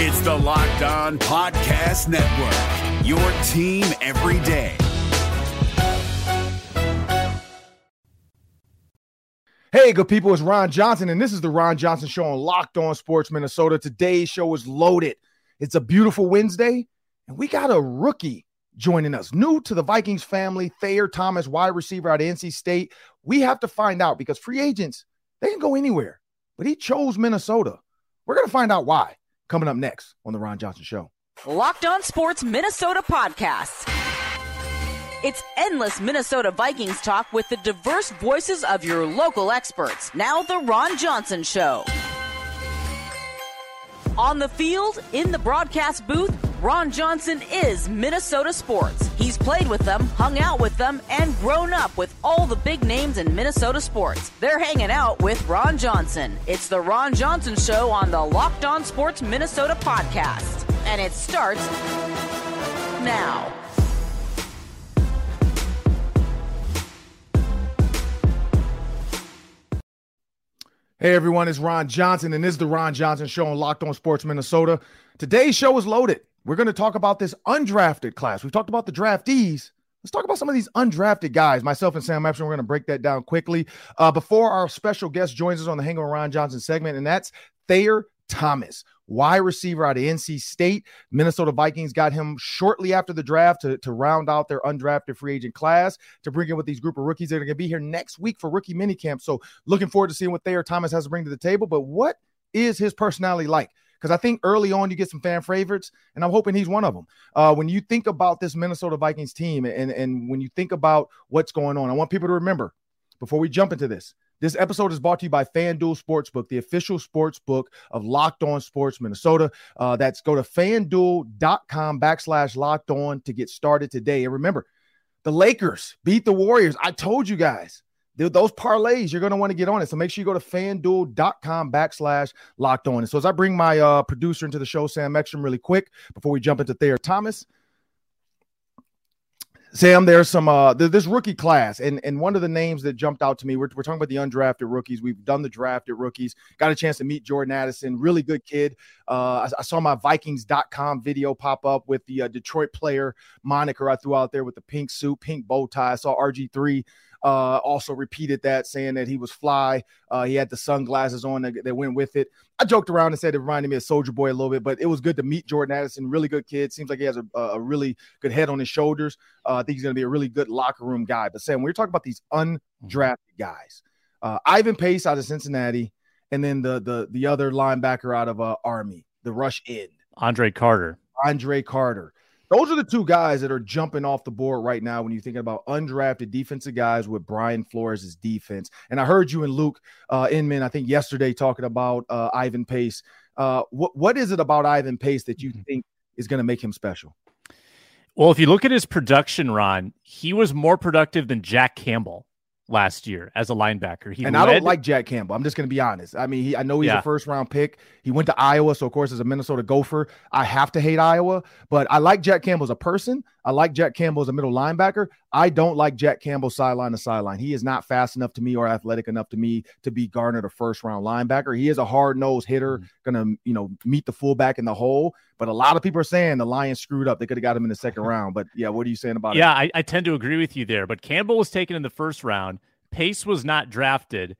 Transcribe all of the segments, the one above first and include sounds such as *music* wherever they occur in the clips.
It's the Locked On Podcast Network, your team every day. Hey, good people, it's Ron Johnson, and this is the Ron Johnson Show on Locked On Sports Minnesota. Today's show is loaded. It's a beautiful Wednesday, and we got a rookie joining us, new to the Vikings family, Thayer Thomas, wide receiver out of NC State. We have to find out because free agents, they can go anywhere, but he chose Minnesota. We're going to find out why coming up next on the Ron Johnson Show. Locked On Sports Minnesota Podcasts. It's endless Minnesota Vikings talk with the diverse voices of your local experts. Now, The Ron Johnson Show. On the field, in the broadcast booth, Ron Johnson is Minnesota sports. He's played with them, hung out with them, and grown up with all the big names in Minnesota sports. They're hanging out with Ron Johnson. It's the Ron Johnson Show on the Locked On Sports Minnesota podcast. And it starts now. Hey everyone, it's Ron Johnson, and this is the Ron Johnson Show on Locked On Sports Minnesota. Today's show is loaded. We're going to talk about this undrafted class. We've talked about the draftees. Let's talk about some of these undrafted guys. Myself and Sam Ekstrom, we're going to break that down quickly. Uh, before our special guest joins us on the Hang on Ron Johnson segment, and that's Thayer Thomas, wide receiver out of NC State. Minnesota Vikings got him shortly after the draft to, to round out their undrafted free agent class to bring in with these group of rookies that are going to be here next week for rookie minicamp. So looking forward to seeing what Thayer Thomas has to bring to the table. But what is his personality like? Because I think early on you get some fan favorites, and I'm hoping he's one of them. Uh, when you think about this Minnesota Vikings team, and and when you think about what's going on, I want people to remember before we jump into this. This episode is brought to you by FanDuel Sportsbook, the official sports book of Locked On Sports Minnesota. Uh, that's go to fanduel.com backslash locked on to get started today. And remember, the Lakers beat the Warriors. I told you guys. Those parlays, you're going to want to get on it. So make sure you go to fanduel.com backslash locked on. So as I bring my uh, producer into the show, Sam Ekstrom, really quick before we jump into Thayer Thomas, Sam, there's some uh this rookie class, and and one of the names that jumped out to me. We're, we're talking about the undrafted rookies. We've done the drafted rookies. Got a chance to meet Jordan Addison, really good kid. Uh, I, I saw my Vikings.com video pop up with the uh, Detroit player moniker I threw out there with the pink suit, pink bow tie. I saw RG three uh, also repeated that, saying that he was fly. Uh, he had the sunglasses on that, that, went with it. I joked around and said it reminded me of Soldier Boy a little bit, but it was good to meet Jordan Addison. Really good kid. Seems like he has a, a really good head on his shoulders. Uh, I think he's going to be a really good locker room guy. But Sam, we're talking about these undrafted guys. Uh, Ivan Pace out of Cincinnati, and then the the the other linebacker out of uh, Army, the rush end, Andre Carter. Andre Carter. Those are the two guys that are jumping off the board right now when you're thinking about undrafted defensive guys with Brian Flores' defense. And I heard you and Luke uh, Inman, I think yesterday, talking about uh, Ivan Pace. Uh, what what is it about Ivan Pace that you mm-hmm. think is going to make him special? Well, if you look at his production, Ron, he was more productive than Jack Campbell last year as a linebacker. He and led... I don't like Jack Campbell. I'm just going to be honest. I mean, he, I know he's yeah. a first round pick. He went to Iowa, so of course, as a Minnesota Gopher, I have to hate Iowa. But I like Jack Campbell as a person. I like Jack Campbell as a middle linebacker. I don't like Jack Campbell sideline to sideline. He is not fast enough to me or athletic enough to me to be garnered a first round linebacker. He is a hard nosed hitter, mm-hmm. going to you know meet the fullback in the hole. But a lot of people are saying the Lions screwed up. They could have got him in the second *laughs* round. But yeah, what are you saying about yeah, it? Yeah, I, I tend to agree with you there. But Campbell was taken in the first round. Pace was not drafted,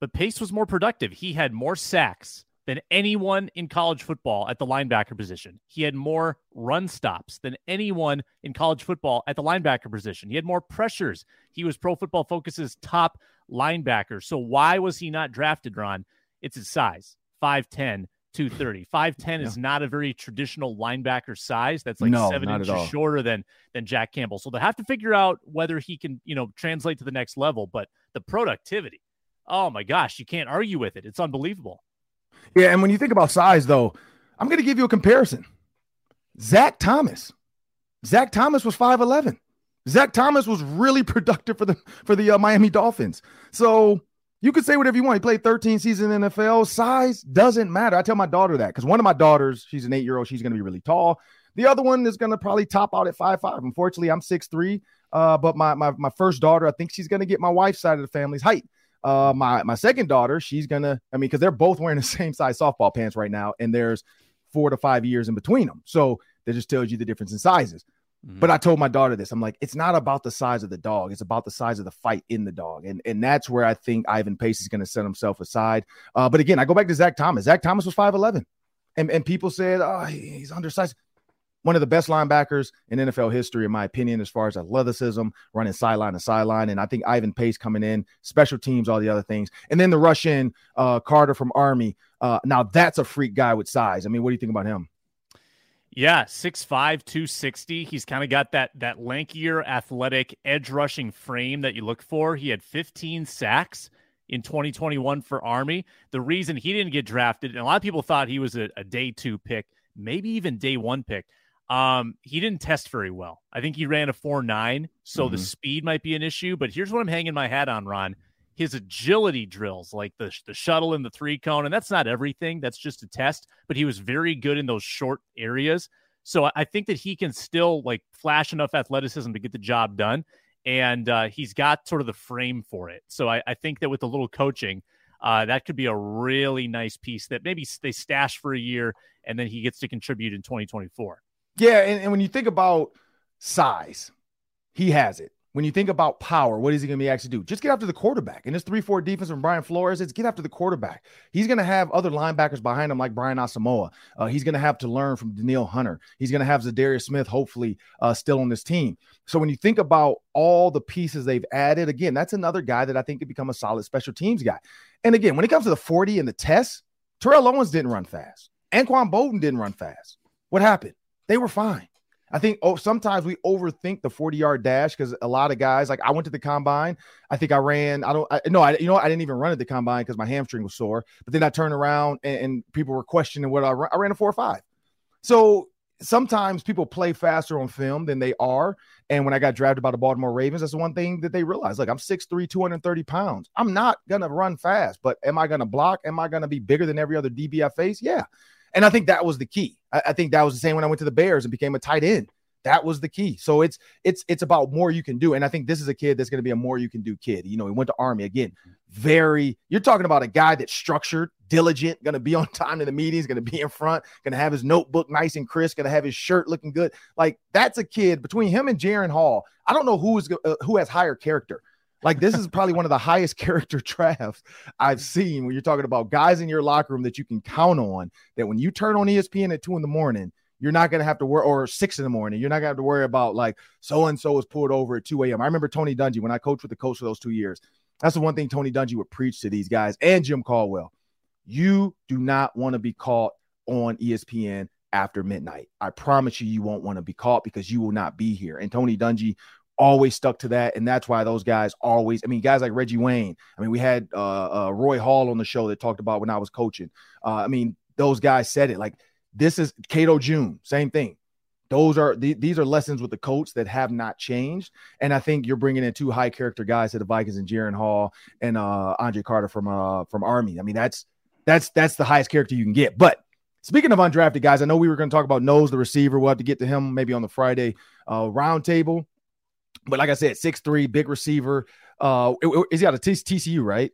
but Pace was more productive. He had more sacks than anyone in college football at the linebacker position. He had more run stops than anyone in college football at the linebacker position. He had more pressures. He was Pro Football Focus's top linebacker. So why was he not drafted, Ron? It's his size 5'10, 230. 5'10 yeah. is not a very traditional linebacker size. That's like no, seven inches shorter than than Jack Campbell. So they have to figure out whether he can, you know, translate to the next level. But the productivity, oh my gosh, you can't argue with it. It's unbelievable. Yeah, and when you think about size, though, I'm going to give you a comparison. Zach Thomas. Zach Thomas was 5'11. Zach Thomas was really *laughs* productive for the for the uh, Miami Dolphins. So you could say whatever you want. He played 13 seasons in NFL. Size doesn't matter. I tell my daughter that because one of my daughters, she's an eight year old, she's going to be really tall. The other one is going to probably top out at five five. Unfortunately, I'm six three. Uh, but my, my my first daughter, I think she's going to get my wife's side of the family's height. Uh, my my second daughter, she's gonna. I mean, because they're both wearing the *laughs* same size softball pants right now, and there's four to five years in between them. So that just tells you the difference in sizes. Mm-hmm. But I told my daughter this. I'm like, it's not about the size of the dog. It's about the size of the fight in the dog. And and that's where I think Ivan Pace is going to set himself aside. Uh, but again, I go back to Zach Thomas. Zach Thomas was 5'11. And, and people said, oh, he's undersized. One of the best linebackers in NFL history, in my opinion, as far as athleticism, running sideline to sideline. And I think Ivan Pace coming in, special teams, all the other things. And then the rush end uh, Carter from Army. Uh, now that's a freak guy with size. I mean, what do you think about him? Yeah, 6'5, 260. He's kind of got that that lankier, athletic, edge rushing frame that you look for. He had 15 sacks in 2021 for Army. The reason he didn't get drafted, and a lot of people thought he was a, a day two pick, maybe even day one pick. Um, he didn't test very well. I think he ran a 4 9, so mm-hmm. the speed might be an issue. But here's what I'm hanging my hat on, Ron his agility drills, like the, the shuttle and the three cone. And that's not everything, that's just a test, but he was very good in those short areas. So I think that he can still like flash enough athleticism to get the job done. And uh, he's got sort of the frame for it. So I, I think that with a little coaching, uh, that could be a really nice piece that maybe they stash for a year and then he gets to contribute in 2024. Yeah. And, and when you think about size, he has it when you think about power, what is he going to be actually do? Just get after the quarterback. In this 3 4 defense from Brian Flores, it's get after the quarterback. He's going to have other linebackers behind him, like Brian Asamoah. Uh, he's going to have to learn from Danielle Hunter. He's going to have Za'Darius Smith, hopefully, uh, still on this team. So when you think about all the pieces they've added, again, that's another guy that I think could become a solid special teams guy. And again, when it comes to the 40 and the test, Terrell Owens didn't run fast. Anquan Boldin didn't run fast. What happened? They were fine. I think oh sometimes we overthink the 40 yard dash because a lot of guys like I went to the combine. I think I ran. I don't. I, no, I you know I didn't even run at the combine because my hamstring was sore. But then I turned around and, and people were questioning what I ran. I ran a four or five. So sometimes people play faster on film than they are. And when I got drafted by the Baltimore Ravens, that's the one thing that they realized. Like I'm 6'3, 230 pounds. I'm not gonna run fast, but am I gonna block? Am I gonna be bigger than every other DB I face? Yeah. And I think that was the key. I, I think that was the same when I went to the Bears and became a tight end. That was the key. So it's it's it's about more you can do. And I think this is a kid that's going to be a more you can do kid. You know, he went to Army again. Very, you're talking about a guy that's structured, diligent, going to be *laughs* on time to the meetings, going to be in front, going to have his notebook nice and crisp, going to have his shirt looking good. Like that's a kid between him and Jaren Hall. I don't know who is uh, who has higher character. Like this is probably one of the highest *laughs* character drafts I've seen when you're talking about guys in your locker room that you can count on. That when you turn on ESPN at two in the morning, you're not to have to worry, or six in the morning, you're not to have to worry about like so and so was pulled over at 2 a.m. I remember Tony Dungy when I coached with the coach for those two years. That's the one thing Tony Dungy would preach to these guys and Jim Caldwell. You do not want to be caught on ESPN after midnight. I promise you, you won't want to be caught because you will not be here. And Tony Dungy always stuck to that. And that's why those guys always, I mean, guys like Reggie Wayne, I mean, we had uh, uh, Roy Hall on the show that talked about when I was coaching. Uh, I mean, those guys said it like this is Cato June, same thing. Those are th- these are lessons with the coach that have not changed, and I think you're bringing in two high character guys to the Vikings and Jaren Hall and uh, Andre Carter from uh, from Army. I mean that's that's that's the highest character you can get. But speaking of undrafted guys, I know we were going to talk about Knowles, the receiver. We'll have to get to him maybe on the Friday uh, roundtable. But like I said, six three, big receiver. Uh, is he out of T- TCU, right?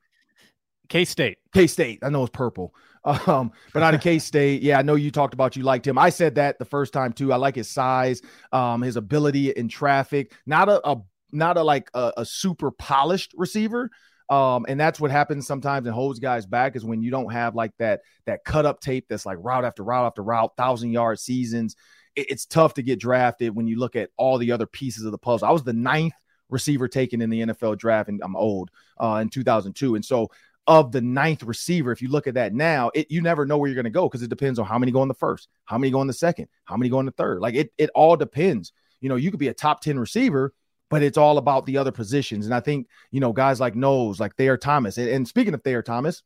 K State. K State. I know it's purple. *laughs* Um, but out of K State, yeah, I know you talked about you liked him. I said that the first time too. I like his size, um, his ability in traffic. Not a, a not a like a, a super polished receiver. Um, and that's what happens sometimes and holds guys back is when you don't have like that that cut up tape that's like route after route after route, thousand yard seasons. It, it's tough to get drafted when you look at all the other pieces of the puzzle. I was the ninth receiver taken in the NFL draft, and I'm old uh, in 2002, and so of the ninth receiver. If you look at that now, it you never know where you're going to go because it depends on how many go in the first, how many go in the second, how many go in the third. Like it, it all depends. You know, you could be a top 10 receiver, but it's all about the other positions. And I think, you know, guys like Knowles, like Thayer Thomas. And, and speaking of Thayer Thomas,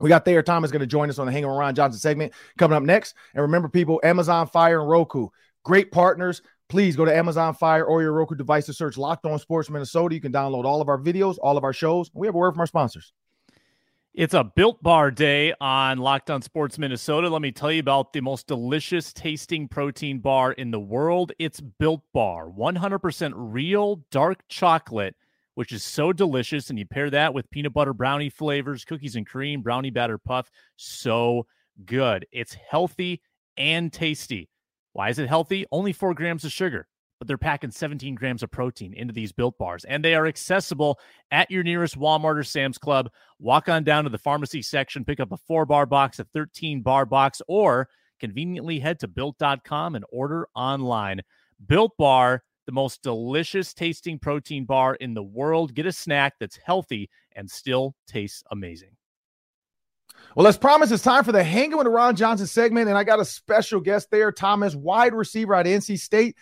we got Thayer Thomas going to join us on the Hanging Ron Johnson segment coming up next. And remember, people, Amazon Fire and Roku, great partners. Please go to Amazon Fire or your Roku device to search Locked On Sports Minnesota. You can download all of our videos, all of our shows. We have a word from our sponsors. It's a built bar day on Locked On Sports Minnesota. Let me tell you about the most delicious tasting protein bar in the world. It's Built Bar, 100% real dark chocolate, which is so delicious. And you pair that with peanut butter brownie flavors, cookies and cream, brownie batter puff. So good. It's healthy and tasty. Why is it healthy? Only four grams of sugar, but they're packing 17 grams of protein into these built bars, and they are accessible at your nearest Walmart or Sam's Club. Walk on down to the pharmacy section, pick up a four bar box, a 13 bar box, or conveniently head to built.com and order online. Built Bar, the most delicious tasting protein bar in the world. Get a snack that's healthy and still tastes amazing. Well, as promised, it's time for the Hanging with Ron Johnson segment, and I got a special guest Thayer, Thomas, wide receiver at NC State.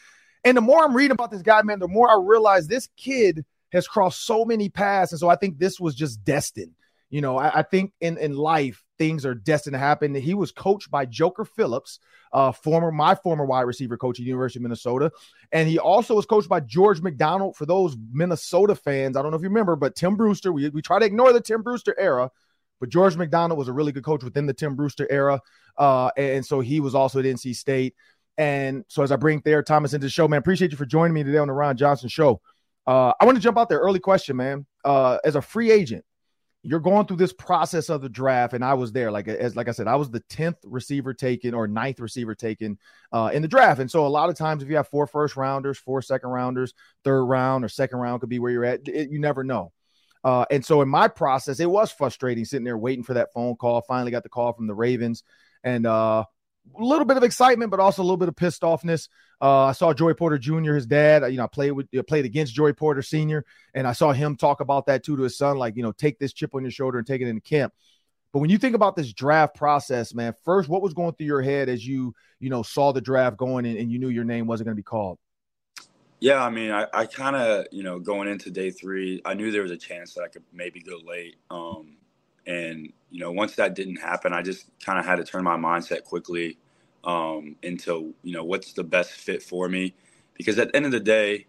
And the more I'm reading about this guy, man, the more I realize this kid has crossed so many paths, and so I think this was just destined. You know, I, I think in in life things are destined to happen. He was coached by Joker Phillips, uh, former my former wide receiver coach at University of Minnesota, and he also was coached by George McDonald. For those Minnesota fans, I don't know if you remember, but Tim Brewster. We we try to ignore the Tim Brewster era, but George McDonald was a really good coach within the Tim Brewster era, uh, and so he was also at NC State. And so as I bring Thayer Thomas into the show, man, appreciate you for joining me today on the Ron Johnson Show. Uh, I want to jump out there early question, man. Uh, as a free agent, you're going through this process of the draft, and I was there. Like as like I said, I was the tenth receiver taken or ninth receiver taken uh, in the draft. And so a lot of times, if you have four first rounders, four second rounders, third round or second round could be where you're at. It, you never know. Uh, and so in my process, it was frustrating sitting there waiting for that phone call. Finally got the call from the Ravens, and uh, a little bit of excitement, but also a little bit of pissed offness. Uh, I saw Joey Porter Jr., his dad. You know, I played with played against Joey Porter Sr., and I saw him talk about that too to his son, like you know, take this chip on your shoulder and take it into camp. But when you think about this draft process, man, first, what was going through your head as you you know saw the draft going and, and you knew your name wasn't going to be called? Yeah, I mean, I, I kind of you know going into day three, I knew there was a chance that I could maybe go late. Um, and you know, once that didn't happen, I just kind of had to turn my mindset quickly um, into you know what's the best fit for me. Because at the end of the day,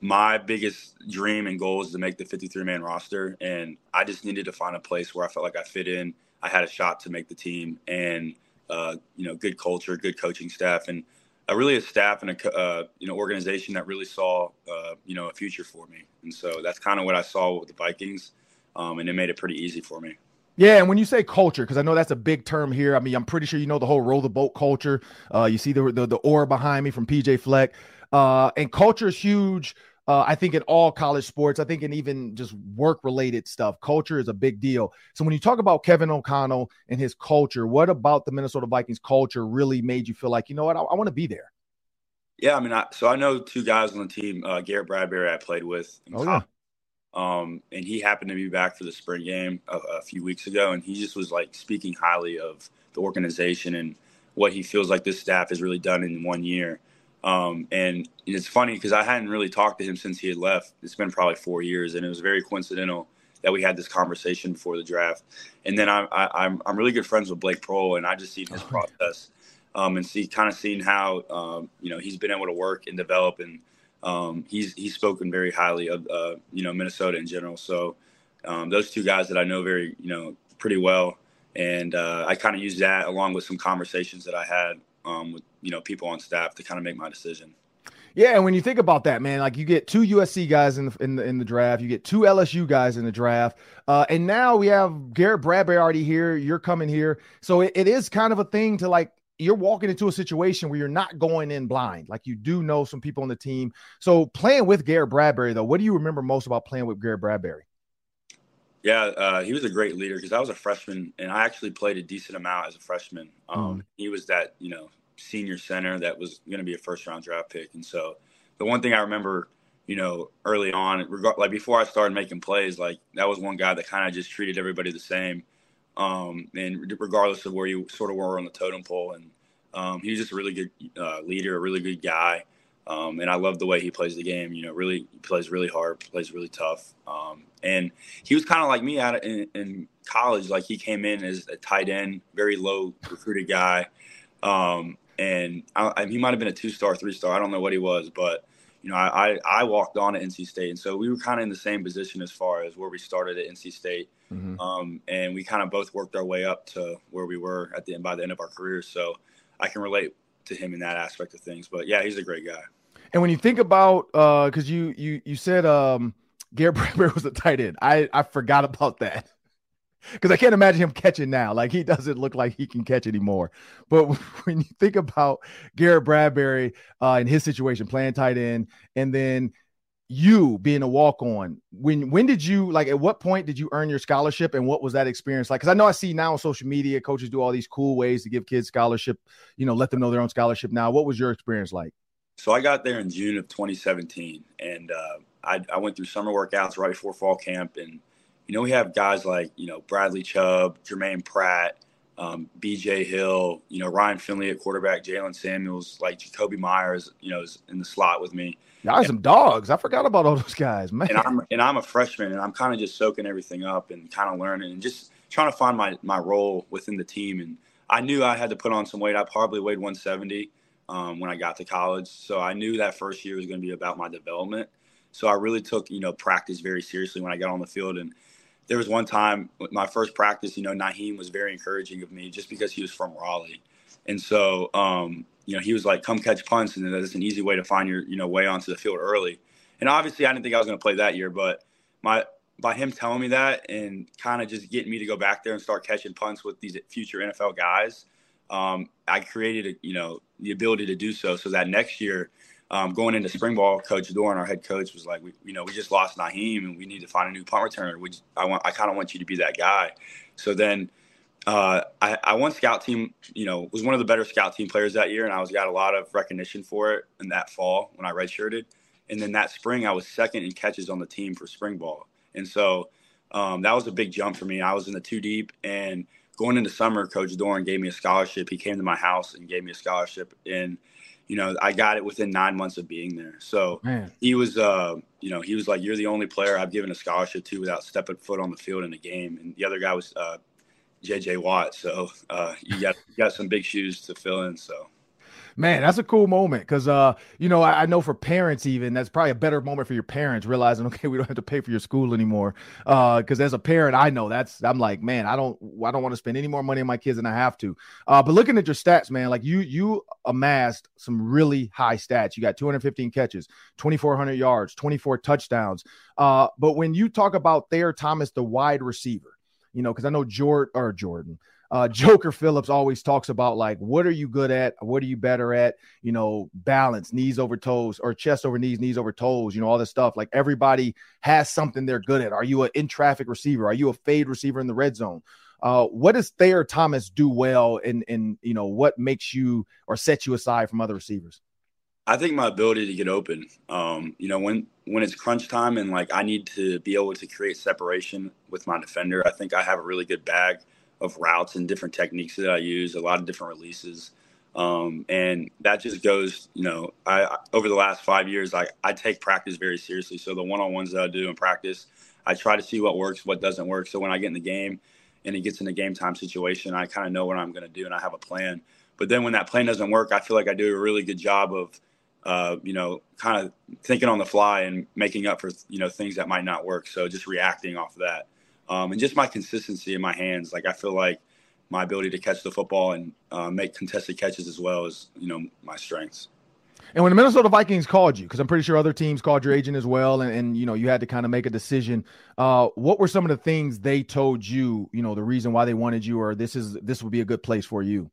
my biggest dream and goal is to make the 53 man roster, and I just needed to find a place where I felt like I fit in. I had a shot to make the team, and uh, you know, good culture, good coaching staff, and a really a staff and a uh, you know organization that really saw uh, you know a future for me. And so that's kind of what I saw with the Vikings um, and it made it pretty easy for me. Yeah, and when you say culture, because I know that's a big term here. I mean, I'm pretty sure you know the whole row the boat culture. Uh, you see the, the the aura behind me from PJ Fleck, uh, and culture is huge. Uh, I think in all college sports, I think in even just work related stuff, culture is a big deal. So when you talk about Kevin O'Connell and his culture, what about the Minnesota Vikings culture really made you feel like, you know what, I, I want to be there? Yeah, I mean, I, so I know two guys on the team, uh, Garrett Bradbury, I played with. oh, yeah. Um, and he happened to be back for the spring game a, a, few weeks ago, and he just was like speaking highly of the organization and what he feels like this staff has really done in one year. Um, and it's funny because I hadn't really talked to him since he had left. It's been probably four years, and it was very coincidental that we had this conversation before the draft. And then I, I, I'm I'm really good friends with Blake Proehl, and I just seen his process um, and see kind of seeing how um, you know he's been able to work and develop and um, he's he's spoken very highly of uh, you know Minnesota in general. So um, those two guys that I know very you know pretty well, and uh, I kind of use that along with some conversations that I had um, with you know people on staff to kind of make my decision. Yeah, and when you think about that, man, like you get two USC guys in the in the, in the draft, you get two LSU guys in the draft, uh, and now we have Garrett Bradbury already here. You're coming here, so it, it is kind of a thing to like you're walking into a situation where you're not going in blind. Like you do know some people on the team. So playing with Garrett Bradbury, though, what do you remember most about playing with Garrett Bradbury? Yeah, uh, he was a great leader because I was a freshman and I actually played a decent amount as a freshman. Um, mm. He was that you know senior center that was going to be a first round draft pick, and so the one thing I remember, you know, early on, like before I started making plays, like that was one guy that kind of just treated everybody the same um, and regardless of where you sort of were on the totem pole. And um, he's just a really good uh, leader, a really good guy. Um, and I love the way he plays the game. You know, really he plays really hard, plays really tough. Um, and he was kind of like me out in, in, college. Like he came in as a tight end, very low recruited guy. Um, and I, I, he might have been a two star, three star. I don't know what he was, but you know, I, I, I walked on at NC State, and so we were kind of in the same position as far as where we started at NC State, mm-hmm. um, and we kind of both worked our way up to where we were at the end by the end of our careers. So I can relate to him in that aspect of things. But yeah, he's a great guy. And when you think about, uh because uh, you you you said um, Garrett *laughs* Bradbury was a tight end, I I forgot about that. *laughs* because I can't imagine him catching now. Like he doesn't look like he can catch anymore. But *laughs* when you think about Garrett Bradbury uh, in his situation, playing tight end, and then you being a walk on, when when did you like? At what point did you earn your scholarship, and what was that experience like? Because I know I see now on social media, coaches do all these cool ways to give kids scholarship. You know, let them know their own scholarship. Now, what was your experience like? So I got there in June of 2017, and uh, I, I went through summer workouts right before fall camp and you know, we have guys like, you know, Bradley Chubb, Jermaine Pratt, um, BJ Hill, you know, Ryan Finley at quarterback, Jaylen Samuels, like Jakobi Meyers you know, is in the slot with me. Guys, some dogs. I forgot about all those guys, man. *laughs* And I'm and I'm a freshman, and I'm kind of just soaking everything up and kind of learning and just trying to find my my role within the team. And I knew I had to put on some weight. I probably weighed 170 um, when I got to college, so I knew that first year was going to be about my development. So I really took you know practice very seriously when I got on the field and there was one time my first practice, you know, Nyheim was very encouraging of me just because he was from Raleigh. And so, um, you know, he was like, come catch punts. And that's an easy way to find your, you know, way onto the field early. And obviously I didn't think I was going to play that year, but my, by him telling me that and kind of just getting me to go back there and start catching punts with these future NFL guys, um, I created, a, you know, the ability to do so. So that next year, um, going into spring ball, Coach Doeren, our head coach, was like, we, you know, we just lost Nyheim and we need to find a new punt returner. We, I want, I kind of want you to be that guy. So then uh, I, I won scout team, you know, was one of the better scout team players that year. And I was got a lot of recognition for it in that fall when I redshirted. And then that spring, I was second in catches on the team for spring ball. And so um, that was a big jump for me. I was in the two deep and going into summer, Coach Doeren gave me a scholarship. He came to my house and gave me a scholarship. And you know, I got it within nine months of being there. So Man. he was, uh, you know, he was like, "You're the only player I've given a scholarship to without stepping foot on the field in a game." And the other guy was uh, J.J. Watt. So uh, you got you got some big shoes to fill in. So Man, that's a cool moment because, uh, you know, I, I, know for parents even that's probably a better moment for your parents realizing, *laughs* okay, we don't have to pay for your school anymore. Because uh, as a parent, I know that's I'm like, man, I don't I don't want to spend any more money on my kids than I have to. Uh, but looking at your stats, man, like you you amassed some really high stats. You got 215 catches, 2,400 yards, 24 touchdowns. Uh, but when you talk about Thayer Thomas, the wide receiver, you know, because I know Jordan or Jordan uh, *laughs* Joker Phillips always talks about like, what are you good at? What are you better at? You know, balance, knees over toes, or chest over knees, knees over toes. You know, all this stuff. Like everybody has something they're good at. Are you an in traffic receiver? Are you a fade receiver in the red zone? Uh, what does Thayer Thomas do well, and and you know what makes you or set you aside from other receivers? I think my ability to get open. Um, you know, when when it's crunch time and like I need to be able to create separation with my defender, I think I have a really good bag of routes and different techniques that I use, a lot of different releases. Um, and that just goes, you know, I, over the last five years, I, I take practice very seriously. So the one-on-ones that I do in practice, I try to see what works, what doesn't work. So when I get in the game and it gets in a game time situation, I kind of know what I'm going to do and I have a plan. But then when that plan doesn't work, I feel like I do a really good job of, uh, you know, kind of thinking on the fly and making up for, you know, things that might not work. So just reacting off of that um, and just my consistency in my hands. Like I feel like my ability to catch the football and uh, make contested catches as well as you know my strengths. And when the Minnesota Vikings called you, because I'm pretty sure other teams called your agent as well, and, and you know you had to kind of make a decision. Uh, what were some of the things they told you? You know the reason why they wanted you, or this is this would be a good place for you.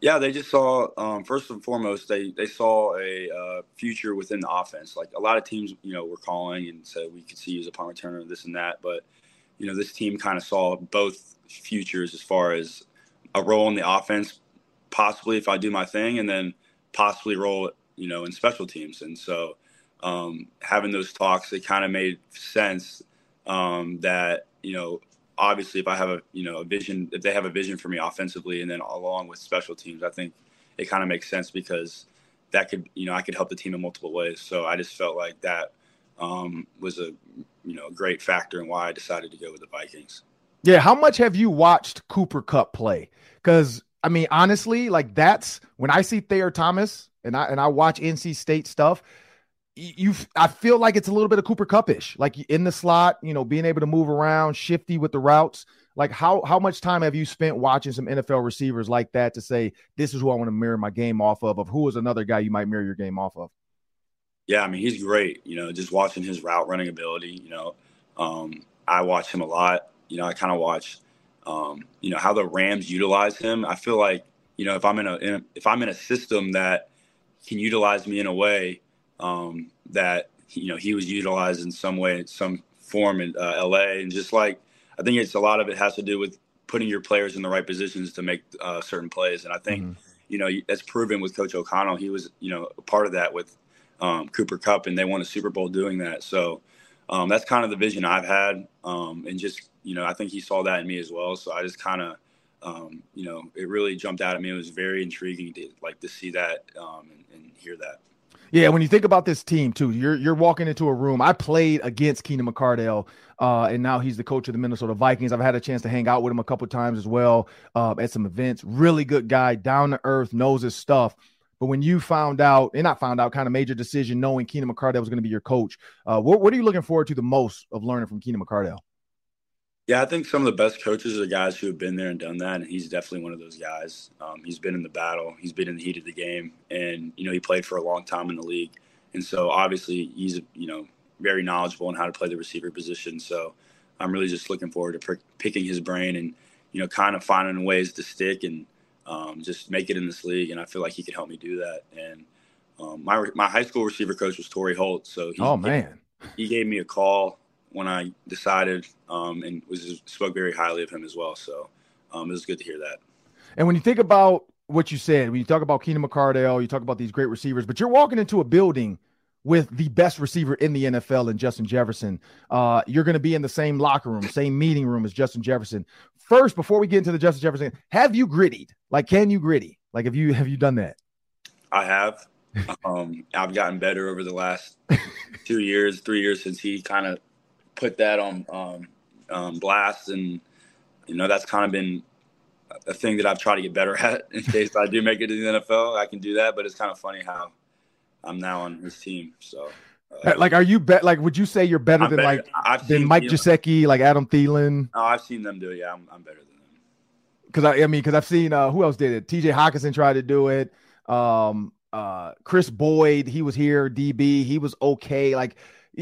Yeah, they just saw um, first and foremost they they saw a uh, future within the offense. Like a lot of teams, you know, were calling and said we could see you as a punt returner, this and that, but you know, this team kind of saw both futures as far as a role in the offense, possibly if I do my thing, and then possibly role, you know, in special teams. And so um, having those talks, it kind of made sense um, that, you know, obviously if I have a, you know, a vision, if they have a vision for me offensively and then along with special teams, I think it kind of makes sense because that could, you know, I could help the team in multiple ways. So I just felt like that um, was a you know great factor in why I decided to go with the Vikings. Yeah, how much have you watched Cooper Kupp play? Because I mean, honestly, like that's when I see Thayer Thomas and I and I watch NC State stuff. You, I feel like it's a little bit of Cooper Kuppish, like in the slot, you know, being able to move around, shifty with the routes. Like how how much time have you spent watching some NFL receivers like that to say this is who I want to mirror my game off of? Of who is another guy you might mirror your game off of? Yeah, I mean he's great. You know, just watching his route running ability. You know, um, I watch him a lot. you know, I kind of watch, um, you know, how the Rams utilize him. I feel like, you know, if I'm in a, in a if I'm in a system that can utilize me in a way um, that you know he was utilized in some way, some form in uh, LA, and just like I think it's a lot of it has to do with putting your players in the right positions to make uh, certain plays, and I think. Mm-hmm. You know, that's proven with Coach O'Connell. He was, you know, a part of that with um, Cooper Kupp, and they won a Super Bowl doing that. So um, that's kind of the vision I've had, um, and just you know, I think he saw that in me as well. So I just kind of, um, you know, it really jumped out at me. It was very intriguing to like to see that um, and, and hear that. Yeah, when you think about this team too, you're you're walking into a room. I played against Keenan McCardell, uh, and now he's the coach of the Minnesota Vikings. I've had a chance to hang out with him a couple times as well uh, at some events. Really good guy, down to earth, knows his stuff. But when you found out, and not found out, kind of major decision, knowing Keenan McCardell was going to be your coach, uh, what, what are you looking forward to the most of learning from Keenan McCardell? Yeah, I think some of the best coaches are guys who have been there and done that, and he's definitely one of those guys. Um, he's been in the battle, he's been in the heat of the game, and you know he played for a long time in the league, and so obviously he's you know very knowledgeable on how to play the receiver position. So I'm really just looking forward to picking his brain and you know kind of finding ways to stick and um, just make it in this league. And I feel like he could help me do that. And um, my my high school receiver coach was Torry Holt, so he, oh man, he, he gave me a call when I decided um, and was spoke very highly of him as well. So um, it was good to hear that. And when you think about what you said, when you talk about Keenan McCardell, you talk about these great receivers, but you're walking into a building with the best receiver in the NFL and Justin Jefferson. Uh, you're going to be in the same locker room, same meeting room as Justin Jefferson. First, before we get into the Justin Jefferson, have you grittied? Like, can you gritty? Like, have you have you done that? I have. um, I've gotten better over the last *laughs* two years, three years since he kind of put that on um, um, blast, and you know that's kind of been a thing that I've tried to get better *laughs* at. In case I do make it to the NFL, I can do that. But it's kind of funny how I'm now on his team. So, uh, like, are you bet? Like, would you say you're better I'm than better. like I've than Mike Gesicki, like Adam Thielen? Oh, I've seen them do it. Yeah, I'm, I'm better than them. Because I, I mean, because I've seen uh, who else did it? T.J. Hockenson tried to do it. Um, uh, Kris Boyd, he was here. DB, he was okay. Like,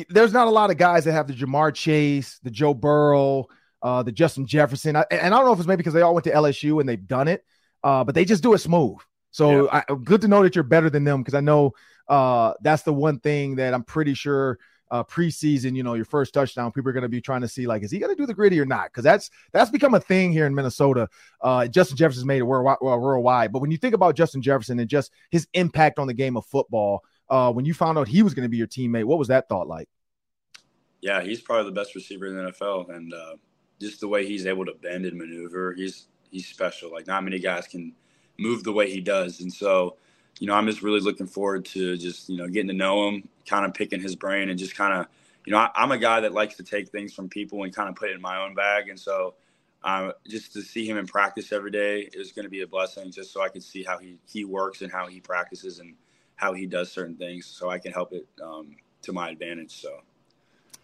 there's not a lot of guys that have the Ja'Marr Chase, the Joe Burrow, uh, the Justin Jefferson. I, and I don't know if it's maybe because they all went to LSU and they've done it, uh, but they just do it smooth. So yeah. I, good to know that you're better than them because I know uh, that's the one thing that I'm pretty sure uh, preseason, you know, your first touchdown, people are going to be trying to see like, is he going to do the gritty or not? Because that's that's become a thing here in Minnesota. Uh, Justin Jefferson's made it worldwide, worldwide, but when you think about Justin Jefferson and just his impact on the game of football, uh, when you found out he was going to be your teammate, what was that thought like? Yeah, he's probably the best receiver in the NFL, and uh, just the way he's able to bend and maneuver, he's he's special. Like not many guys can move the way he does. And so, you know, I'm just really looking forward to just, you know, getting to know him, kind of picking his brain and just kind of, you know, I, am a guy that likes to take things from people and kind of put it in my own bag. And so, uh, just to see him in practice every day is going to be a blessing just so I can see how he, he works and how he practices and how he does certain things so I can help it um, to my advantage. So,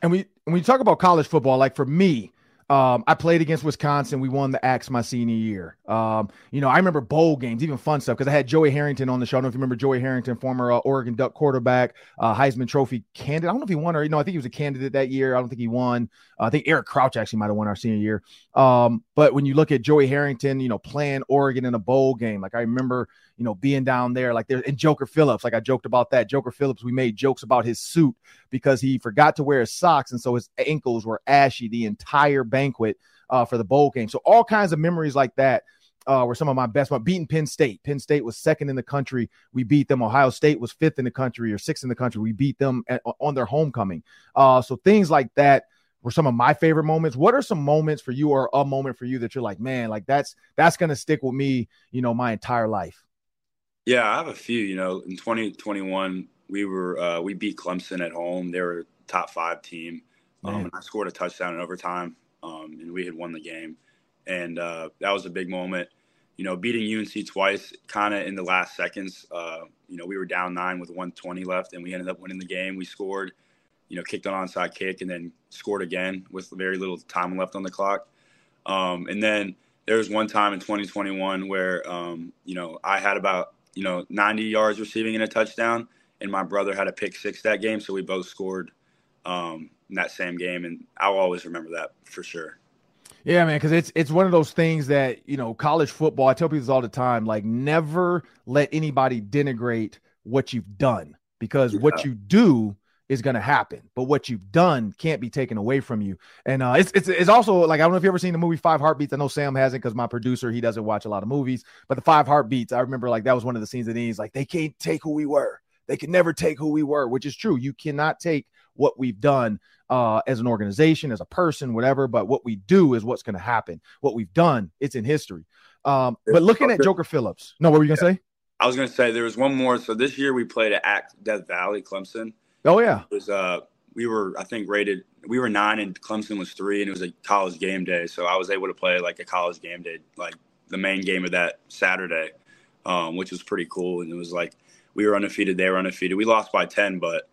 and we, when we talk about college football, like for me, um, I played against Wisconsin. We won the Axe my senior year. Um, you know, I remember bowl games, even fun stuff, because I had Joey Harrington on the show. I don't know if you remember Joey Harrington, former uh, Oregon Duck quarterback, uh, Heisman Trophy candidate. I don't know if he won or, you know, I think he was a candidate that year. I don't think he won. Uh, I think Eric Crouch actually might have won our senior year. Um, but when you look at Joey Harrington, you know, playing Oregon in a bowl game, like I remember, you know, being down there, like there, and Joker Phillips, like I joked about that. Joker Phillips, we made jokes about his suit because he forgot to wear his socks. And so his ankles were ashy the entire banquet uh, for the bowl game. So all kinds of memories like that uh, were some of my best. But beating Penn State, Penn State was second in the country. We beat them. Ohio State was fifth in the country or sixth in the country. We beat them at, on their homecoming. Uh, so things like that were some of my favorite moments. What are some moments for you, or a moment for you that you're like, man, like that's that's gonna stick with me, you know, my entire life. Yeah, I have a few. You know, in 2021, we were uh, we beat Clemson at home. They were a top five team. Um, and I scored a touchdown in overtime um, and we had won the game. And uh, that was a big moment. You know, beating UNC twice, kind of in the last seconds. Uh, you know, we were down nine with 120 left, and we ended up winning the game. We scored, you know, kicked an onside kick, and then scored again with very little time left on the clock. Um, and then there was one time in 2021 where, um, you know, I had about you know 90 yards receiving in a touchdown, and my brother had a pick six that game, so we both scored um, in that same game, and I'll always remember that for sure. Yeah, man, because it's it's one of those things that you know, college football. I tell people this all the time. Like, never let anybody denigrate what you've done because yeah. what you do is going to happen, but what you've done can't be taken away from you. And uh, it's, it's it's also like I don't know if you ever seen the movie Five Heartbeats. I know Sam hasn't because my producer he doesn't watch a lot of movies. But the Five Heartbeats, I remember like that was one of the scenes that he's like they can't take who we were. They can never take who we were, which is true. You cannot take what we've done uh, as an organization, as a person, whatever. But what we do is what's going to happen. What we've done, it's in history. Um, but looking at Joker Phillips, no, what were you gonna yeah. say? I was gonna say there was one more. So this year we played at Death Valley, Clemson. Oh yeah, it was uh we were I think rated we were nine and Clemson was three, and it was a college game day. So I was able to play like a college game day, like the main game of that Saturday, um, which was pretty cool. And it was like we were undefeated, they were undefeated. We lost by ten, but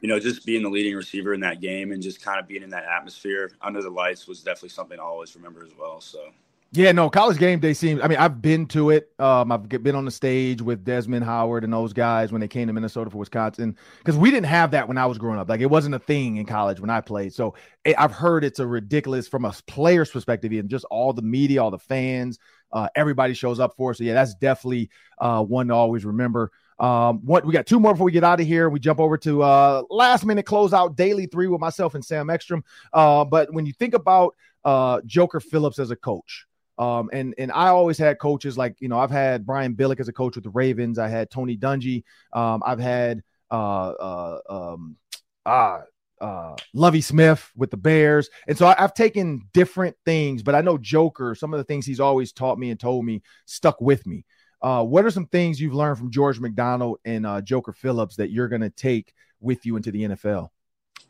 you know, just being the leading receiver in that game and just kind of being in that atmosphere under the lights was definitely something I always remember as well. So. Yeah, no, college game day seems. I mean, I've been to it. Um, I've been on the stage with Desmond Howard and those guys when they came to Minnesota for Wisconsin because we didn't have that when I was growing up. Like it wasn't a thing in college when I played. So it, I've heard it's a ridiculous from a player's perspective and just all the media, all the fans, uh, everybody shows up for. So yeah, that's definitely uh, one to always remember. Um, what we got two more before we get out of here. We jump over to uh, last minute closeout daily three with myself and Sam Ekstrom. Uh, but when you think about uh, Joker Phillips as a coach, um, and and I always had coaches like you know I've had Brian Billick as a coach with the Ravens. I had Tony Dungy. Um, I've had uh, uh, um, ah, uh, Lovie Smith with the Bears. And so I, have taken different things, but I know Joker, some of the things he's always taught me and told me stuck with me. Uh, what are some things you've learned from George McDonald and uh, Joker Phillips that you're going to take with you into the NFL?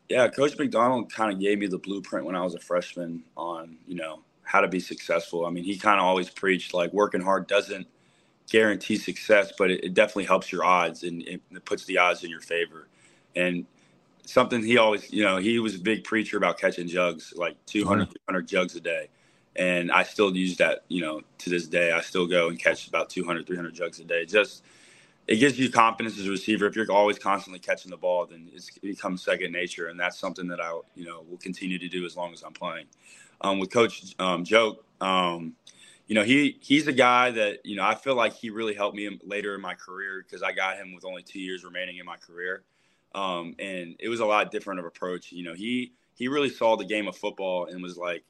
Yeah, Coach McDonald kind of gave me the blueprint when I was a freshman on, you know, how to be successful. I mean, he kind of always preached like working hard doesn't guarantee success, but it, it definitely helps your odds and it, it puts the odds in your favor. And something he always, you know, he was a big preacher about catching jugs, like 200, 300 jugs a day and I still use that, you know, to this day. I still go and catch about 200, 300 jugs a day. Just it gives you confidence as a receiver. If you're always constantly catching the ball, then it becomes second nature, and that's something that I, you know, will continue to do as long as I'm playing. Um, with Coach um, Joe, um, you know, he he's a guy that you know I feel like he really helped me later in my career because I got him with only two years remaining in my career, um, and it was a lot different of approach. You know, he he really saw the game of football and was like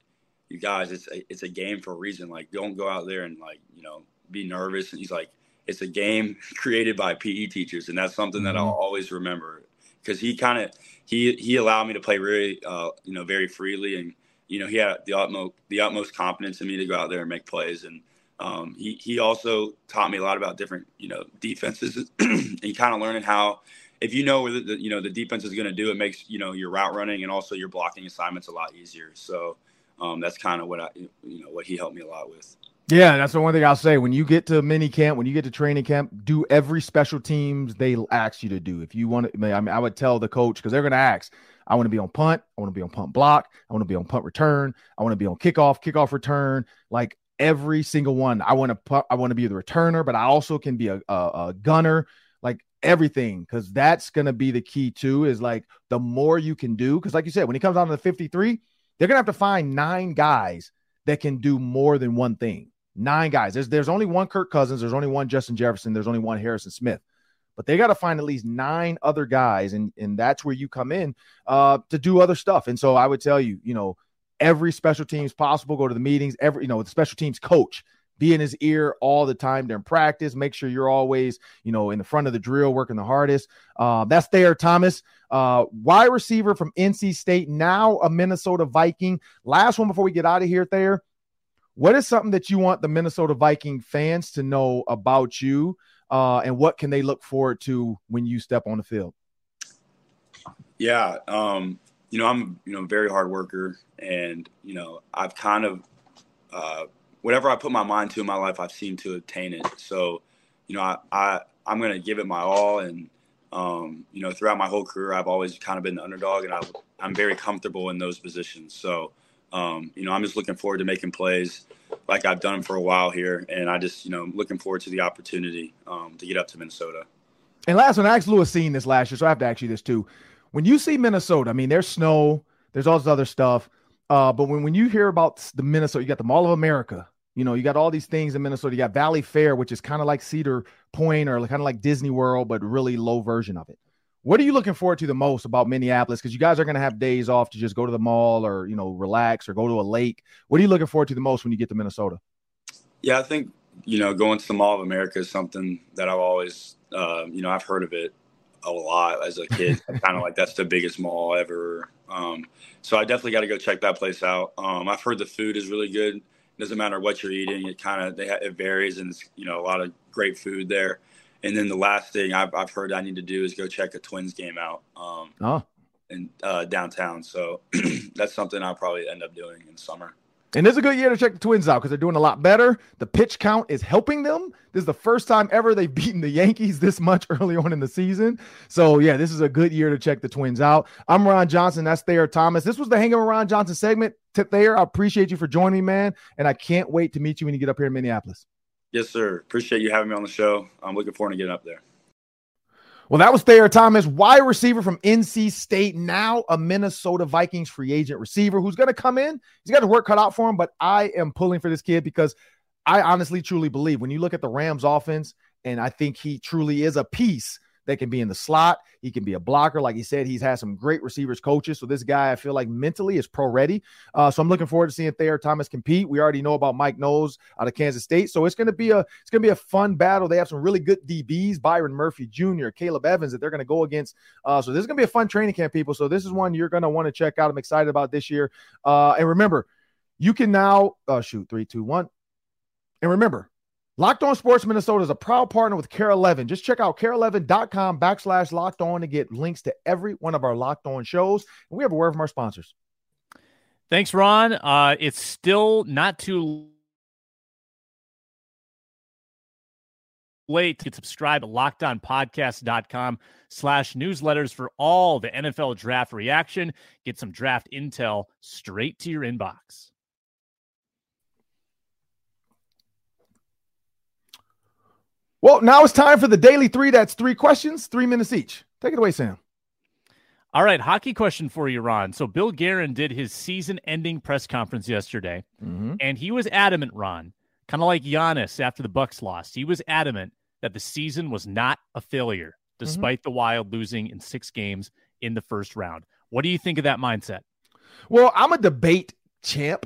you guys, it's a, it's a game for a reason. Like, don't go out there and like, you know, be nervous. And he's like, it's a game *laughs* created by PE teachers, and that's something that I'll mm-hmm. always remember because he kind of he he allowed me to play really, uh, you know, very freely, and you know, he had the utmost the utmost confidence in me to go out there and make plays, and um, he he also taught me a lot about different, you know, defenses, *clears throat* and kind of learning how. If you know where the, the you know the defense is going to do, it makes you know your route running and also your blocking assignments a lot easier. So um, that's kind of what I, you know, what he helped me a lot with. Yeah, that's the one thing I'll say. When you get to mini camp, when you get to training camp, do every special teams they ask you to do. If you want to, I mean, I would tell the coach because they're going to ask. I want to be on punt. I want to be on punt block. I want to be on punt return. I want to be on kickoff, kickoff return. Like every single one. I want to. I want to be the returner, but I also can be a, a, a gunner. Like everything, because that's going to be the key too. Is like the more you can do, because like you said, when he comes down to the fifty-three they're gonna have to find nine guys that can do more than one thing. Nine guys. There's there's only one Kirk Cousins. There's only one Justin Jefferson. There's only one Harrison Smith. But they got to find at least nine other guys, and and that's where you come in uh, to do other stuff. And so I would tell you, you know, every special teams possible. Go to the meetings. Every you know, the special teams coach be in his ear all the time during practice. Make sure you're always, you know, in the front of the drill, working the hardest. Uh, that's Thayer Thomas, uh, wide receiver from NC State, now a Minnesota Viking. Last one before we get out of here, Thayer. What is something that you want the Minnesota Viking fans to know about you, uh, and what can they look forward to when you step on the field? Yeah, um, you know, I'm you know very hard worker, and you know I've kind of uh, whatever I put my mind to in my life, I've seemed to obtain it. So, you know, I, I I'm going to give it my all, and um, you know, throughout my whole career, I've always kind of been the underdog, and I, I'm very comfortable in those positions. So, um, you know, I'm just looking forward to making plays like I've done for a while here, and I just, you know, looking forward to the opportunity um, to get up to Minnesota. And last one, I asked Lewis Cine this last year, so I have to ask you this too. When you see Minnesota, I mean, there's snow, there's all this other stuff. Uh, but when, when you hear about the Minnesota, you got the Mall of America. You know, you got all these things in Minnesota. You got Valleyfair, which is kind of like Cedar Point or kind of like Disney World, but really low version of it. What are you looking forward to the most about Minneapolis? Because you guys are going to have days off to just go to the mall or you know relax or go to a lake. What are you looking forward to the most when you get to Minnesota? Yeah, I think you know going to the Mall of America is something that I've always uh, you know I've heard of it a lot as a kid. *laughs* kind of like that's the biggest mall ever. Um, so I definitely got to go check that place out. Um, I've heard the food is really good. It doesn't matter what you're eating; it kind of it varies, and it's you know a lot of great food there. And then the last thing I've, I've heard I need to do is go check a Twins game out um, oh. in uh, downtown. So *clears throat* that's something I'll probably end up doing in summer. And this is a good year to check the Twins out because they're doing a lot better. The pitch count is helping them. This is the first time ever they've *laughs* beaten the Yankees this much *laughs* early on in the season. So, yeah, this is a good year to check the Twins out. I'm Ron Johnson. That's Thayer Thomas. This was the Hanging with Ron Johnson segment. To Thayer, I appreciate you for joining me, man. And I can't wait to meet you when you get up here in Minneapolis. Yes, sir. Appreciate you having me on the show. I'm looking forward to getting up there. Well, that was Thayer Thomas, wide receiver from NC State, now a Minnesota Vikings free agent receiver who's going to come in. He's got his work cut out for him, but I am pulling for this kid because I honestly, truly believe when you look at the Rams offense, and I think he truly is a piece that can be in the slot. He can be a blocker. Like he said, he's had some great receivers coaches. So this guy, I feel like mentally is pro ready. Uh, so I'm looking forward to seeing Thayer Thomas compete. We already know about Malik Knowles out of Kansas State. So it's going to be a it's to be a fun battle. They have some really good DBs, Byron Murphy Jr., Akayleb Evans that they're going to go against. Uh, so this is going to be a fun training camp, people. So this is one you're going to want to check out. I'm excited about this year. Uh, and remember, you can now uh, shoot three, two, one. And remember, Locked On Sports Minnesota is a proud partner with KARE 11. Just check out kare11.com backslash locked on to get links to every one of our Locked On shows. And we have a word from our sponsors. Thanks, Ron. Uh, it's still not too late to subscribe at lockedonpodcast.com slash newsletters for all the NFL draft reaction. Get some draft intel straight to your inbox. Well, now it's time for the daily three. That's three questions, three minutes each. Take it away, Sam. All right, hockey question for you, Ron. So Bill Guerin did his season-ending press conference yesterday, mm-hmm. and he was adamant, Ron, kind of like Giannis after the Bucks lost. He was adamant that the season was not a failure, mm-hmm. despite mm-hmm. the Wild losing in six games in the first round. What do you think of that mindset? Well, I'm a debate champ.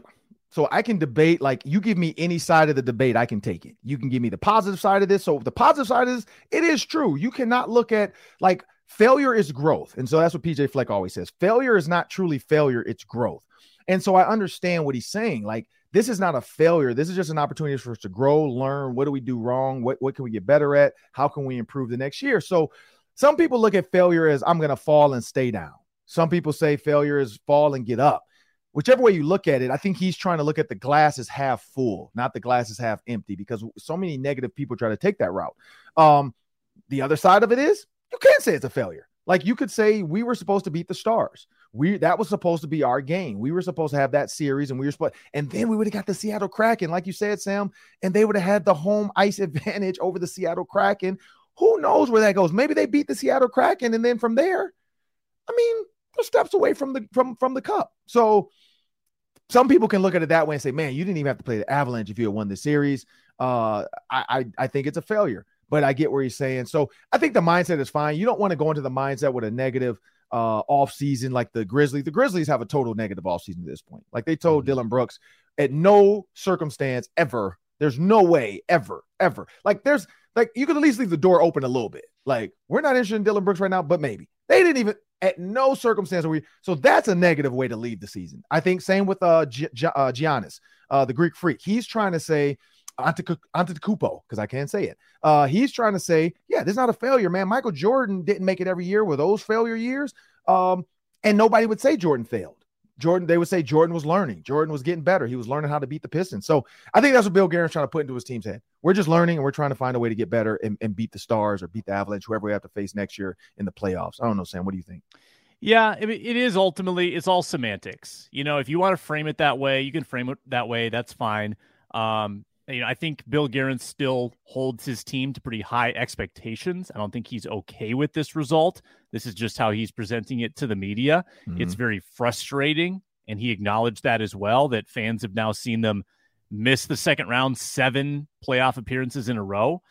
So I can debate, like you give me any side of the debate, I can take it. You can give me the positive side of this. So the positive side is it is true. You cannot look at like failure is growth. And so that's what PJ Fleck always says. Failure is not truly failure, it's growth. And so I understand what he's saying. Like this is not a failure. This is just an opportunity for us to grow, learn. What do we do wrong? What, what can we get better at? How can we improve the next year? So some people look at failure as I'm going to fall and stay down. Some people say failure is fall and get up whichever way you look at it, I think he's trying to look at the glass as half full, not the glass is half empty, because so many negative people try to take that route. Um, the other side of it is you can't say it's a failure. Like you could say we were supposed to beat the stars. We that was supposed to be our game. We were supposed to have that series, and we were supposed, and then we would have got the Seattle Kraken, like you said, Sam, and they would have had the home ice *laughs* advantage over the Seattle Kraken. Who knows where that goes? Maybe they beat the Seattle Kraken, and then from there, I mean, they're steps away from the from from the cup. So some people can look at it that way and say, man, you didn't even have to play the Avalanche if you had won the series. Uh, I, I, I think it's a failure, but I get where he's saying. So I think the mindset is fine. You don't want to go into the mindset with a negative uh, off season like the Grizzlies. The Grizzlies have a total negative off season at this point. Like they told mm-hmm. Dillon Brooks, at no circumstance ever, there's no way ever, ever. Like there's like you could at least leave the door open a little bit. Like we're not interested in Dillon Brooks right now, but maybe they didn't even at no circumstance we. So that's a negative way to leave the season. I think same with uh, G- G- uh Giannis, uh, the Greek freak. He's trying to say Antetokounmpo because I can't say it. Uh, he's trying to say, yeah, this is not a failure, man. Michael Jordan didn't make it every year with those failure years, um, and nobody would say Jordan failed. Jordan, they would say Jordan was learning. Jordan was getting better. He was learning how to beat the Pistons. So I think that's what Bill Guerin's trying to put into his team's head. We're just learning and we're trying to find a way to get better and, and beat the Stars or beat the Avalanche, whoever we have to face next year in the playoffs. I don't know, Sam. What do you think? Yeah, it, is ultimately it's all semantics. You know, if you want to frame it that way, you can frame it that way. That's fine. Um, you know, I think Bill Guerin still holds his team to pretty high expectations. I don't think he's okay with this result. This is just how he's presenting it to the media. Mm-hmm. It's very frustrating and he acknowledged that as well. That fans have now seen them miss the second round seven playoff appearances in a row.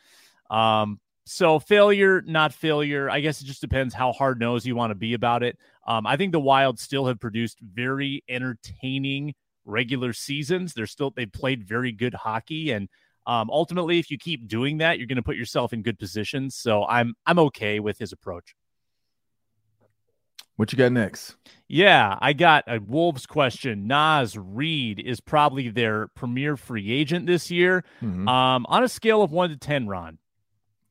Um, so failure, not failure. I guess it just depends how hard nosed you want to be about it. Um, I think the Wild still have produced very entertaining regular seasons. They're still they've played very good hockey, and um, ultimately, if you keep doing that, you're going to put yourself in good positions. So I'm I'm okay with his approach. What you got next? Yeah, I got a Wolves question. Naz Reid is probably their premier free agent this year. Mm-hmm. Um, on a scale of one to ten, Ron,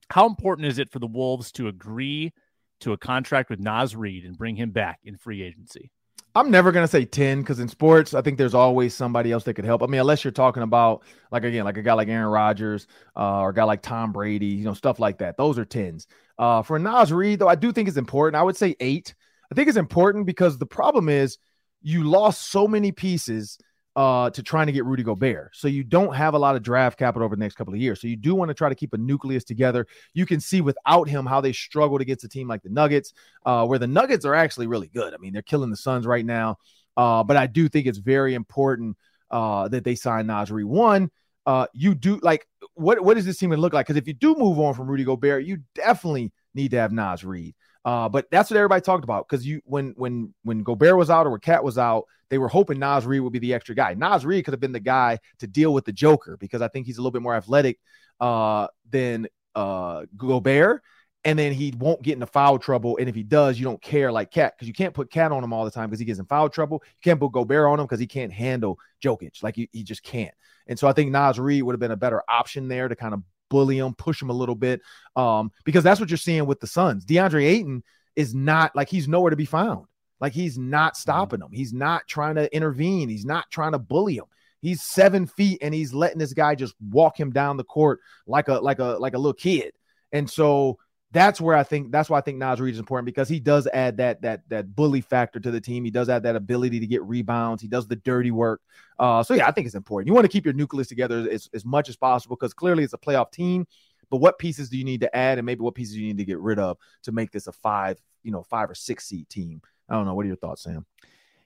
how important is it for the Wolves to agree to a contract with Naz Reid and bring him back in free agency? I'm never to say 10 because in sports, I think there's always somebody else that could help. I mean, unless you're talking about, like, again, like a guy like Aaron Rodgers uh, or a guy like Tom Brady, you know, stuff like that. Those are 10s. Uh, for Naz Reid, though, I do think it's important. I would say eight. I think it's important because the problem is you lost so many pieces uh, to trying to get Rudy Gobert. So you don't have a lot of draft capital over the next couple of years. So you do want to try to keep a nucleus together. You can see without him how they struggled against a team like the Nuggets, uh, where the Nuggets are actually really good. I mean, they're killing the Suns right now. Uh, but I do think it's very important uh, that they sign Reid. One, uh, you do like what what does this team look like? Because if you do move on from Rudy Gobert, you definitely need to have Naz Reid. Uh, but that's what everybody talked about because you when when when Gobert was out or when KAT was out, they were hoping Naz Reid would be the extra guy. Naz Reid could have been the guy to deal with the Joker because I think he's a little bit more athletic uh, than uh, Gobert, and then he won't get into foul trouble. And if he does, you don't care like KAT because you can't put KAT on him all the time because he gets in foul trouble. You can't put Gobert on him because he can't handle Jokic like he, just can't. And so I think Naz Reid would have been a better option there to kind of bully him, push him a little bit, um, because that's what you're seeing with the Suns. DeAndre Ayton is not like he's nowhere to be found. Like he's not mm-hmm. stopping him. He's not trying to intervene. He's not trying to bully him. He's seven feet and he's letting this guy just walk him down the court like a like a like a little kid. And so that's where I think that's why I think Naz Reid is important because he does add that that that bully factor to the team. He does add that ability to get rebounds. He does the dirty work. Uh, so yeah, I think it's important. You want to keep your nucleus together as, as much as possible because clearly it's a playoff team. But what pieces do you need to add, and maybe what pieces you need to get rid of to make this a five, you know, five or six seed team? I don't know. What are your thoughts, Sam?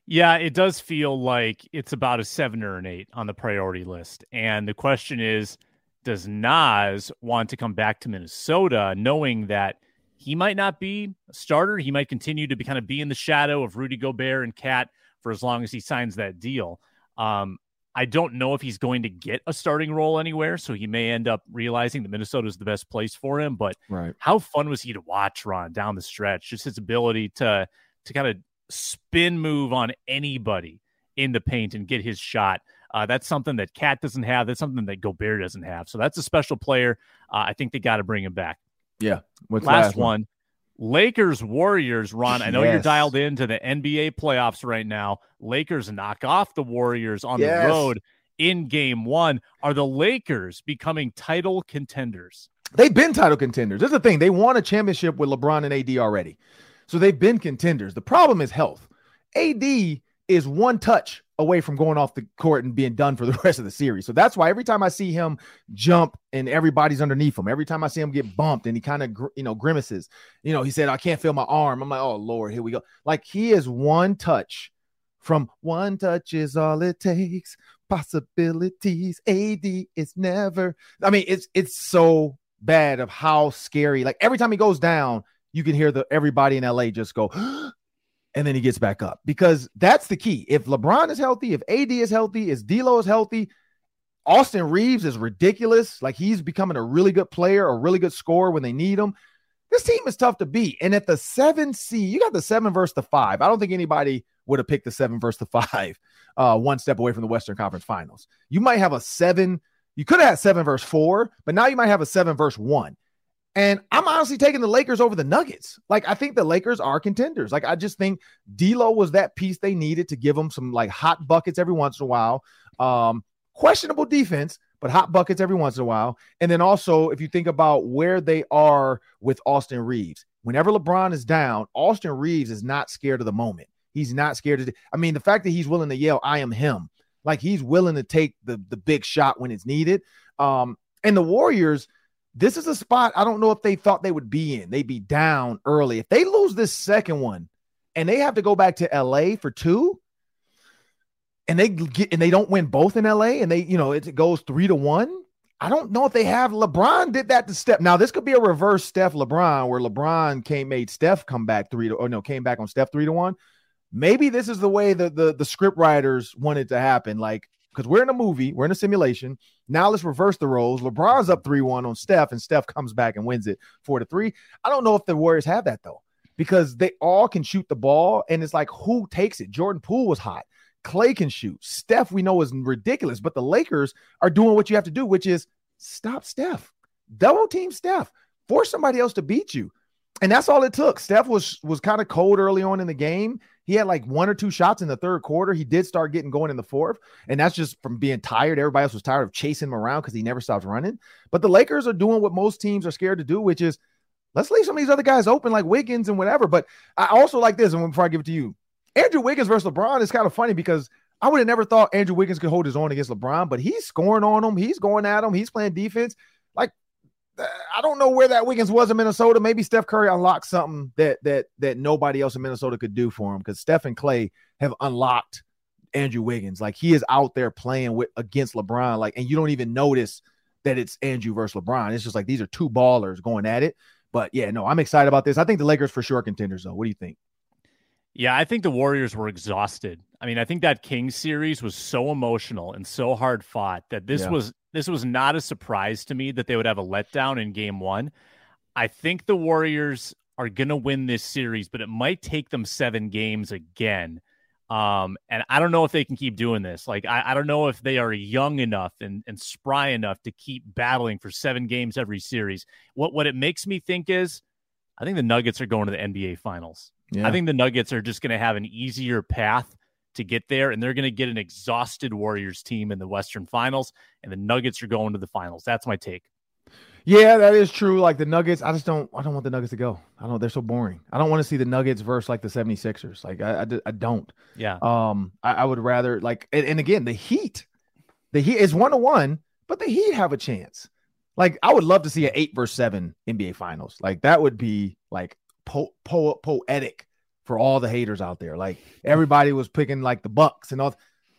Yeah, it does feel like it's about a seven or an eight on the priority list. And the question is, does Naz want to come back to Minnesota knowing that he might not be a starter? He might continue to be kind of be in the shadow of Rudy Gobert and KAT for as long as he signs that deal. Um, I don't know if he's going to get a starting role anywhere, so he may end up realizing that Minnesota is the best place for him. But right. how fun was he to watch, Ron, down the stretch? Just his ability to to kind of spin move on anybody in the paint and get his shot. Uh, that's something that KAT doesn't have. That's something that Gobert doesn't have. So that's a special player. Uh, I think they got to bring him back. Yeah. What's last, last one? one? Lakers Warriors. Ron, I know yes. you're dialed into the NBA playoffs right now. Lakers knock off the Warriors on yes. the road in game one. Are the Lakers becoming title contenders? They've been title contenders. That's the thing. They won a championship with LeBron and AD already. So they've been contenders. The problem is health. AD is one touch away from going off the court and being done for the *laughs* rest of the series. So that's why every time I see him jump and everybody's underneath him, every time I see him get bumped and he kind of you know grimaces, you know, he said I can't feel my arm. I'm like, "Oh lord, here we go." Like he is one touch from one touch is all it takes. Possibilities. AD is never. I mean, it's it's so bad of how scary. Like every time he goes down, you can hear the everybody in LA just go *gasps* and then he gets back up because that's the key. If LeBron is healthy, if AD is healthy, if D'Lo is healthy, Austin Reaves is ridiculous. Like he's becoming a really good player, a really good scorer when they need him. This team is tough to beat. And at the seven C, you got the seven versus the five. I don't think anybody would have picked the seven versus the five, *laughs* uh, one step away from the Western Conference Finals. You might have a seven. You could have had seven versus four, but now you might have a seven versus one. And I'm honestly taking the Lakers over the Nuggets. Like, I think the Lakers are contenders. Like, I just think D'Lo was that piece they needed to give them some like hot buckets every once in a while. Um, questionable defense, but hot buckets every once in a while. And then also, if you think about where they are with Austin Reaves, whenever LeBron is down, Austin Reaves is not scared of the moment. He's not scared to. I mean, the fact that he's willing to yell, "I am him," like he's willing to take the the big shot when it's needed. Um, and the Warriors this is a spot I don't know if they thought they would be in. They'd be down early. If they lose this second one and they have to go back to LA for two, and they get and they don't win both in LA and they, you know, it, goes three to one. I don't know if they have LeBron did that to Steph. Now this could be a reverse Steph LeBron where LeBron came made Steph come back three to or no came back on Steph three to one. Maybe this is the way that the the script writers wanted to happen. Like because we're in a movie, we're in a simulation. Now let's reverse the roles. LeBron's up 3 1 on Steph, and Steph comes back and wins it 4 to 3. I don't know if the Warriors have that though, because they all can shoot the ball, and it's like who takes it? Jordan Poole was hot. Clay can shoot. Steph, we know, is ridiculous, but the Lakers are doing what you have to do, which is stop Steph, double team Steph, force somebody else to beat you. And that's all it took. Steph was was kind of cold early on in the game. He had like one or two shots in the third quarter. He did start getting going in the fourth, and that's just from being tired. Everybody else was tired of chasing him around because he never stopped running. But the Lakers are doing what most teams are scared to do, which is let's leave some of these other guys open, like Wiggins and whatever. But I also like this, and before I give it to you, Andrew Wiggins versus LeBron is kind of funny because I would have never thought Andrew Wiggins could hold his own against LeBron, but he's scoring on him. He's going at him. He's playing defense. I don't know where that Wiggins was in Minnesota. Maybe Steph Curry unlocked something that that that nobody else in Minnesota could do for him because Steph and Klay have unlocked Andrew Wiggins. Like he is out there playing with against LeBron. Like, and you don't even notice that it's Andrew versus LeBron. It's just like these are two ballers going at it. But yeah, no, I'm excited about this. I think the Lakers for sure contenders though. What do you think? Yeah, I think the Warriors were exhausted. I mean, I think that Kings series was so emotional and so hard fought that this yeah. was this was not a surprise to me that they would have a letdown in game 1. I think the Warriors are going to win this series, but it might take them 7 games again. Um, and I don't know if they can keep doing this. Like, I, I don't know if they are young enough and, and spry enough to keep battling for seven games every series. What what it makes me think is I think the Nuggets are going to the NBA finals. Yeah. I think the Nuggets are just going to have an easier path to get there, and they're going to get an exhausted Warriors team in the Western Finals, and the Nuggets are going to the finals. That's my take. Yeah, that is true. Like the Nuggets, I just don't. I don't want the Nuggets to go. I don't. They're so boring. I don't want to see the Nuggets versus like the 76ers. Like I, I, I don't. Yeah. Um, I, I would rather like, and, and again, the Heat, the Heat is one to one, but the Heat have a chance. Like I would love to see an eight versus seven NBA Finals. Like that would be like po- po- poetic for all the haters out there. Like everybody was picking like the Bucks and all.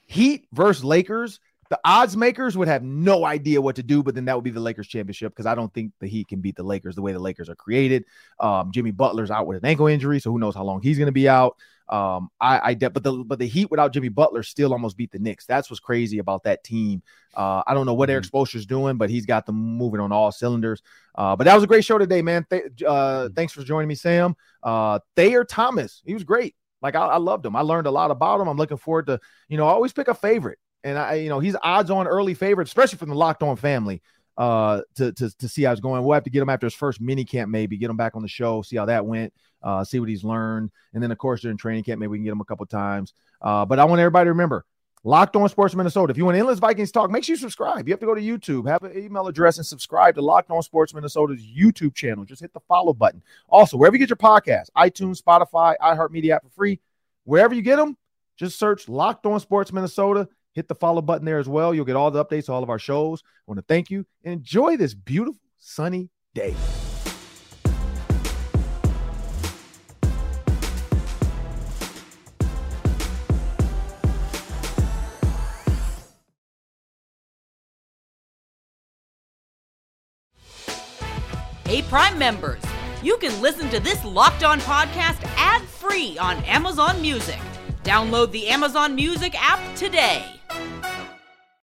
Heat versus Lakers. The odds makers would have no idea what to do, but then that would be the Lakers championship because I don't think the Heat can beat the Lakers the way the Lakers are created. Um, Jimmy Butler's out with an ankle injury, so who knows how long he's going to be out. Um, I, I de- but the but the Heat without Jimmy Butler still almost beat the Knicks. That's what's crazy about that team. Uh, I don't know what Erik mm-hmm. Spoelstra's doing, but he's got them moving on all cylinders. Uh, but that was a great show today, man. Th- uh, mm-hmm. thanks for joining me, Sam. Uh, Thayer Thomas, he was great. Like I, I loved him. I learned a lot about him. I'm looking forward to, you know, I always pick a favorite, and I, you know, he's odds on early favorite, especially from the Locked On family uh, to, to, to see how it's going. We'll have to get him after his first mini camp, maybe get him back on the show, see how that went, uh, see what he's learned. And then, of course, during training camp, maybe we can get him a couple times. Uh, but I want everybody to remember Locked On Sports Minnesota. If you want endless Vikings talk, make sure you subscribe. You have to go to YouTube, have an email address, and subscribe to Locked On Sports Minnesota's YouTube channel. Just hit the follow button. Also, wherever you get your podcast, iTunes, Spotify, iHeartMedia app for free, wherever you get them, just search Locked On Sports Minnesota Hit the follow button there as well. You'll get all the updates, to all of our shows. I want to thank you enjoy this beautiful sunny day. Hey, Prime members, you can listen to this locked on podcast ad free on Amazon Music. Download the Amazon Music app today. Thank you.